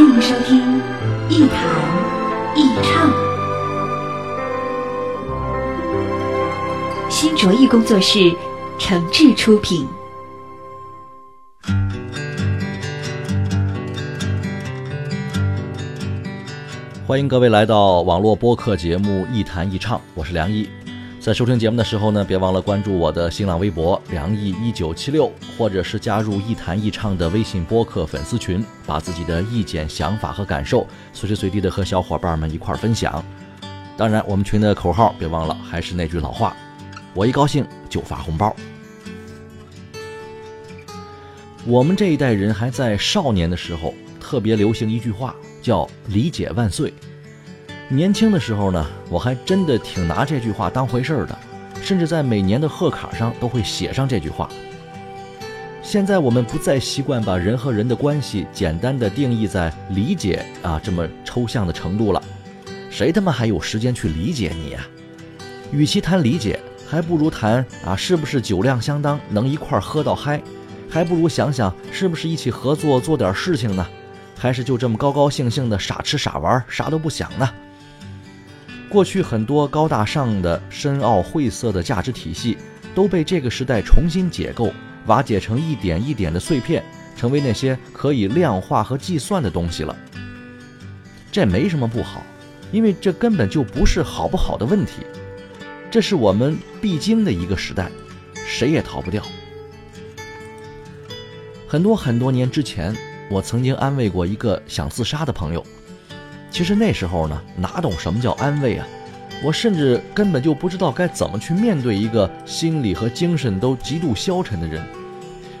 欢迎收听一谈一唱，新卓艺工作室诚挚出品。欢迎各位来到网络播客节目《一谈一唱》，我是梁毅。在收听节目的时候呢，别忘了关注我的新浪微博“梁毅一九七六”，或者是加入“一谈一唱”的微信播客粉丝群，把自己的意见、想法和感受随时随地的和小伙伴们一块分享。当然，我们群的口号别忘了，还是那句老话：我一高兴就发红包。我们这一代人还在少年的时候，特别流行一句话，叫“理解万岁”。年轻的时候呢，我还真的挺拿这句话当回事儿的，甚至在每年的贺卡上都会写上这句话。现在我们不再习惯把人和人的关系简单的定义在理解啊这么抽象的程度了，谁他妈还有时间去理解你呀？与其谈理解，还不如谈啊是不是酒量相当，能一块儿喝到嗨，还不如想想是不是一起合作做点事情呢？还是就这么高高兴兴的傻吃傻玩，啥都不想呢？过去很多高大上的、深奥晦涩的价值体系，都被这个时代重新解构、瓦解成一点一点的碎片，成为那些可以量化和计算的东西了。这没什么不好，因为这根本就不是好不好的问题，这是我们必经的一个时代，谁也逃不掉。很多很多年之前，我曾经安慰过一个想自杀的朋友。其实那时候呢，哪懂什么叫安慰啊？我甚至根本就不知道该怎么去面对一个心理和精神都极度消沉的人。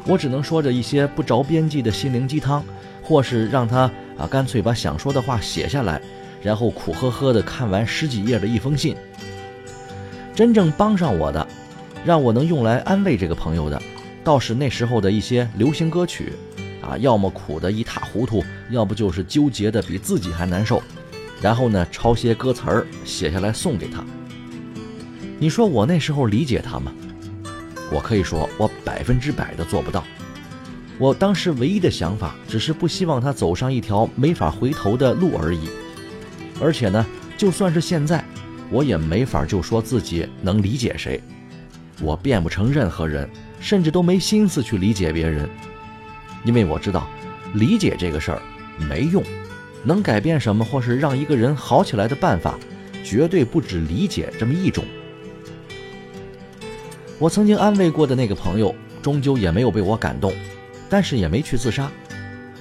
我只能说着一些不着边际的心灵鸡汤，或是让他啊干脆把想说的话写下来，然后苦呵呵地看完十几页的一封信。真正帮上我的，让我能用来安慰这个朋友的，倒是那时候的一些流行歌曲。啊，要么苦得一塌糊涂，要不就是纠结的比自己还难受，然后呢，抄些歌词儿写下来送给他。你说我那时候理解他吗？我可以说，我百分之百的做不到。我当时唯一的想法，只是不希望他走上一条没法回头的路而已。而且呢，就算是现在，我也没法就说自己能理解谁，我变不成任何人，甚至都没心思去理解别人。因为我知道，理解这个事儿没用，能改变什么或是让一个人好起来的办法，绝对不止理解这么一种。我曾经安慰过的那个朋友，终究也没有被我感动，但是也没去自杀。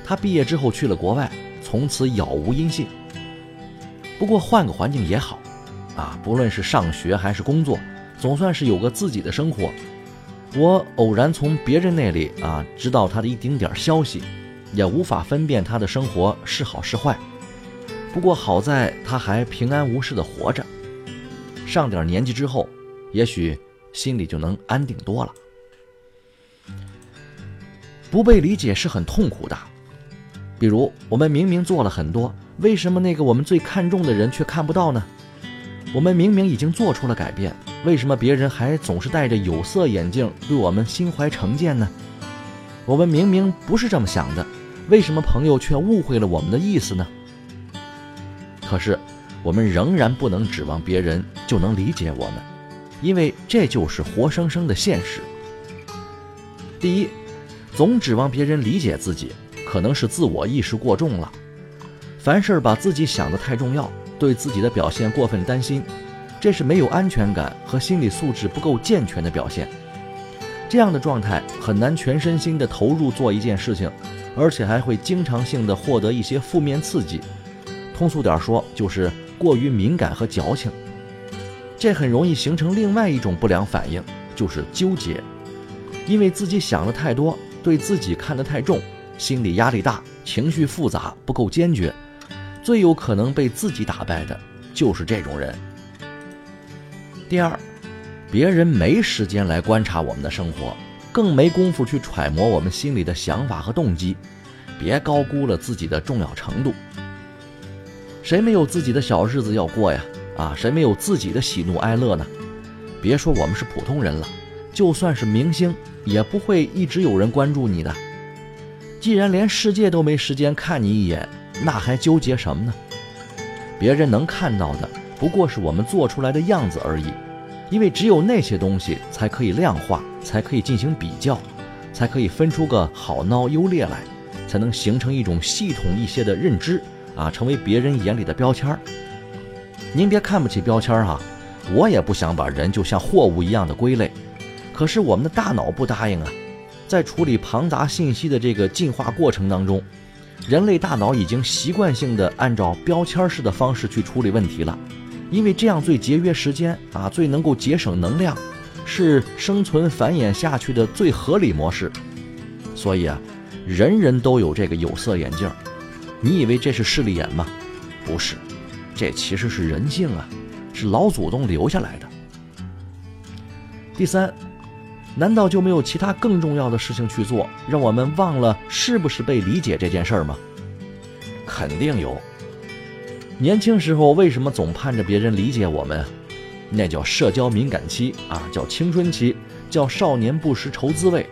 他毕业之后去了国外，从此杳无音信。不过换个环境也好，啊，不论是上学还是工作，总算是有个自己的生活。我偶然从别人那里啊知道他的一丁点消息，也无法分辨他的生活是好是坏。不过好在他还平安无事的活着。上点年纪之后，也许心里就能安定多了。不被理解是很痛苦的。比如我们明明做了很多，为什么那个我们最看重的人却看不到呢？我们明明已经做出了改变。为什么别人还总是戴着有色眼镜对我们心怀成见呢？我们明明不是这么想的，为什么朋友却误会了我们的意思呢？可是，我们仍然不能指望别人就能理解我们，因为这就是活生生的现实。第一，总指望别人理解自己，可能是自我意识过重了，凡事把自己想得太重要，对自己的表现过分担心。这是没有安全感和心理素质不够健全的表现。这样的状态很难全身心地投入做一件事情，而且还会经常性的获得一些负面刺激。通俗点说，就是过于敏感和矫情。这很容易形成另外一种不良反应，就是纠结。因为自己想的太多，对自己看得太重，心理压力大，情绪复杂，不够坚决，最有可能被自己打败的就是这种人。第二，别人没时间来观察我们的生活，更没工夫去揣摩我们心里的想法和动机，别高估了自己的重要程度。谁没有自己的小日子要过呀？啊，谁没有自己的喜怒哀乐呢？别说我们是普通人了，就算是明星，也不会一直有人关注你的。既然连世界都没时间看你一眼，那还纠结什么呢？别人能看到的不过是我们做出来的样子而已，因为只有那些东西才可以量化，才可以进行比较，才可以分出个好孬优劣来，才能形成一种系统一些的认知啊，成为别人眼里的标签儿。您别看不起标签儿哈，我也不想把人就像货物一样的归类，可是我们的大脑不答应啊。在处理庞杂信息的这个进化过程当中，人类大脑已经习惯性的按照标签式的方式去处理问题了，因为这样最节约时间啊，最能够节省能量，是生存繁衍下去的最合理模式。所以啊，人人都有这个有色眼镜，你以为这是势利眼吗？不是，这其实是人性啊，是老祖宗留下来的。第三。难道就没有其他更重要的事情去做，让我们忘了是不是被理解这件事儿吗？肯定有。年轻时候为什么总盼着别人理解我们？那叫社交敏感期啊，叫青春期，叫少年不识愁滋味。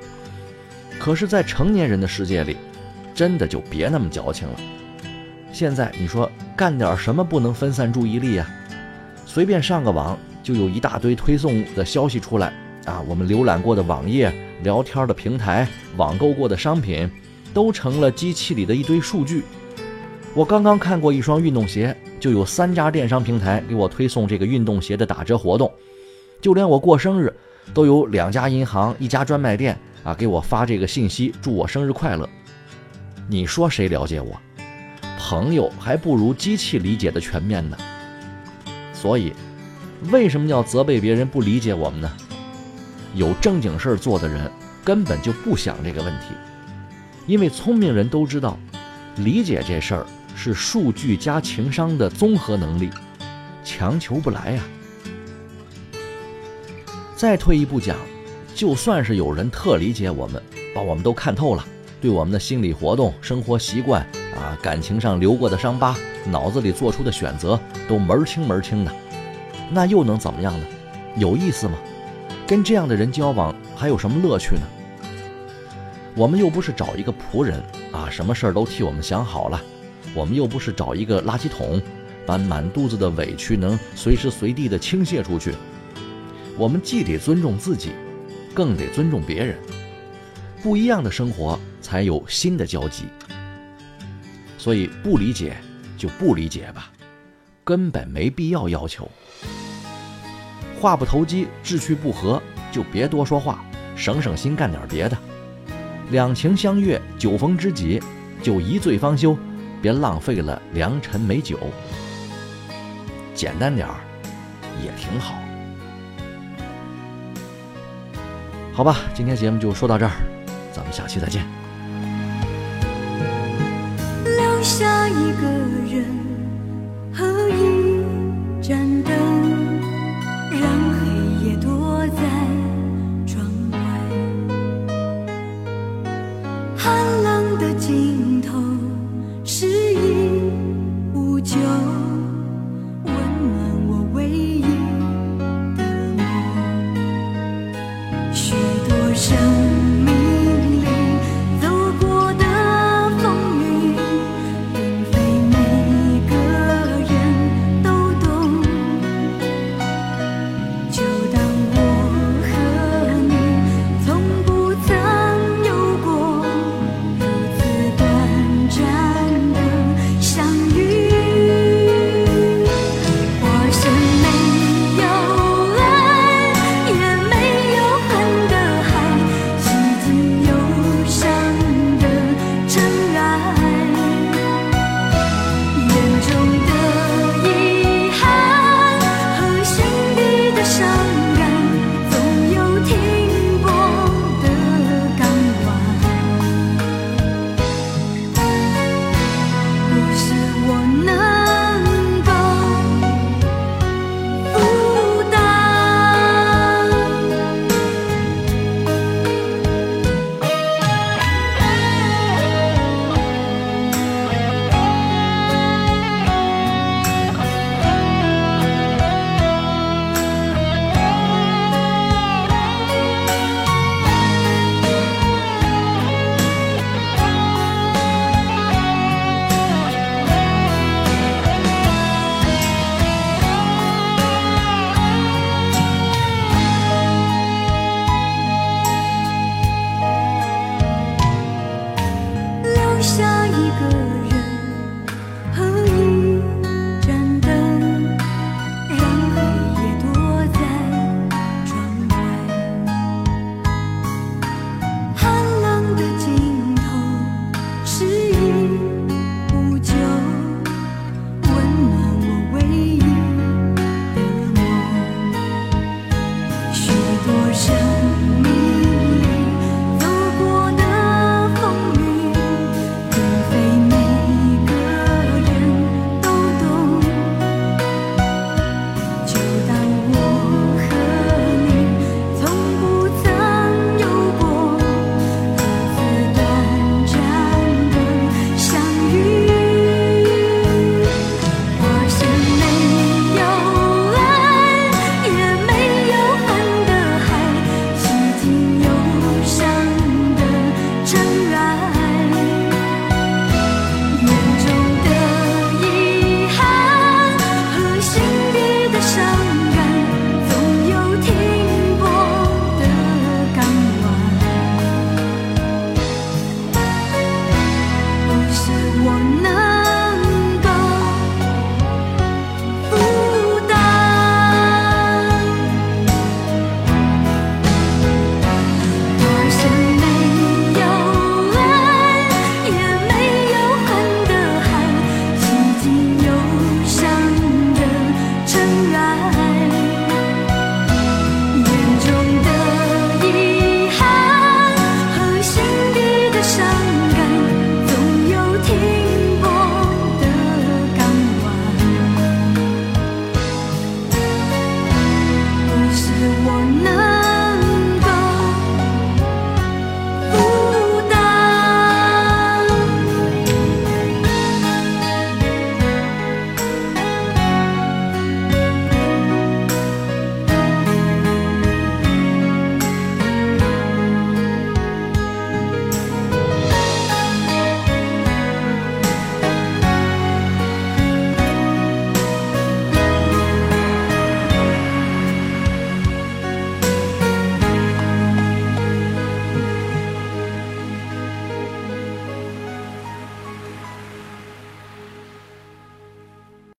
可是，在成年人的世界里，真的就别那么矫情了。现在你说干点什么不能分散注意力啊？随便上个网，就有一大堆推送的消息出来。啊，我们浏览过的网页、聊天的平台、网购过的商品，都成了机器里的一堆数据。我刚刚看过一双运动鞋，就有三家电商平台给我推送这个运动鞋的打折活动。就连我过生日，都有两家银行、一家专卖店啊给我发这个信息，祝我生日快乐。你说谁了解我？朋友还不如机器理解的全面呢。所以，为什么要责备别人不理解我们呢？有正经事儿做的人根本就不想这个问题，因为聪明人都知道，理解这事儿是数据加情商的综合能力，强求不来呀。再退一步讲，就算是有人特理解我们，把我们都看透了，对我们的心理活动、生活习惯啊、感情上留过的伤疤、脑子里做出的选择都门儿清门儿清的，那又能怎么样呢？有意思吗？跟这样的人交往还有什么乐趣呢？我们又不是找一个仆人啊，什么事儿都替我们想好了；我们又不是找一个垃圾桶，把满肚子的委屈能随时随地的倾泻出去。我们既得尊重自己，更得尊重别人。不一样的生活才有新的交集。所以不理解就不理解吧，根本没必要要求。话不投机，志趣不合，就别多说话，省省心，干点别的。两情相悦，酒逢知己，就一醉方休，别浪费了良辰美酒。简单点儿，也挺好。好吧，今天节目就说到这儿，咱们下期再见。留下一个人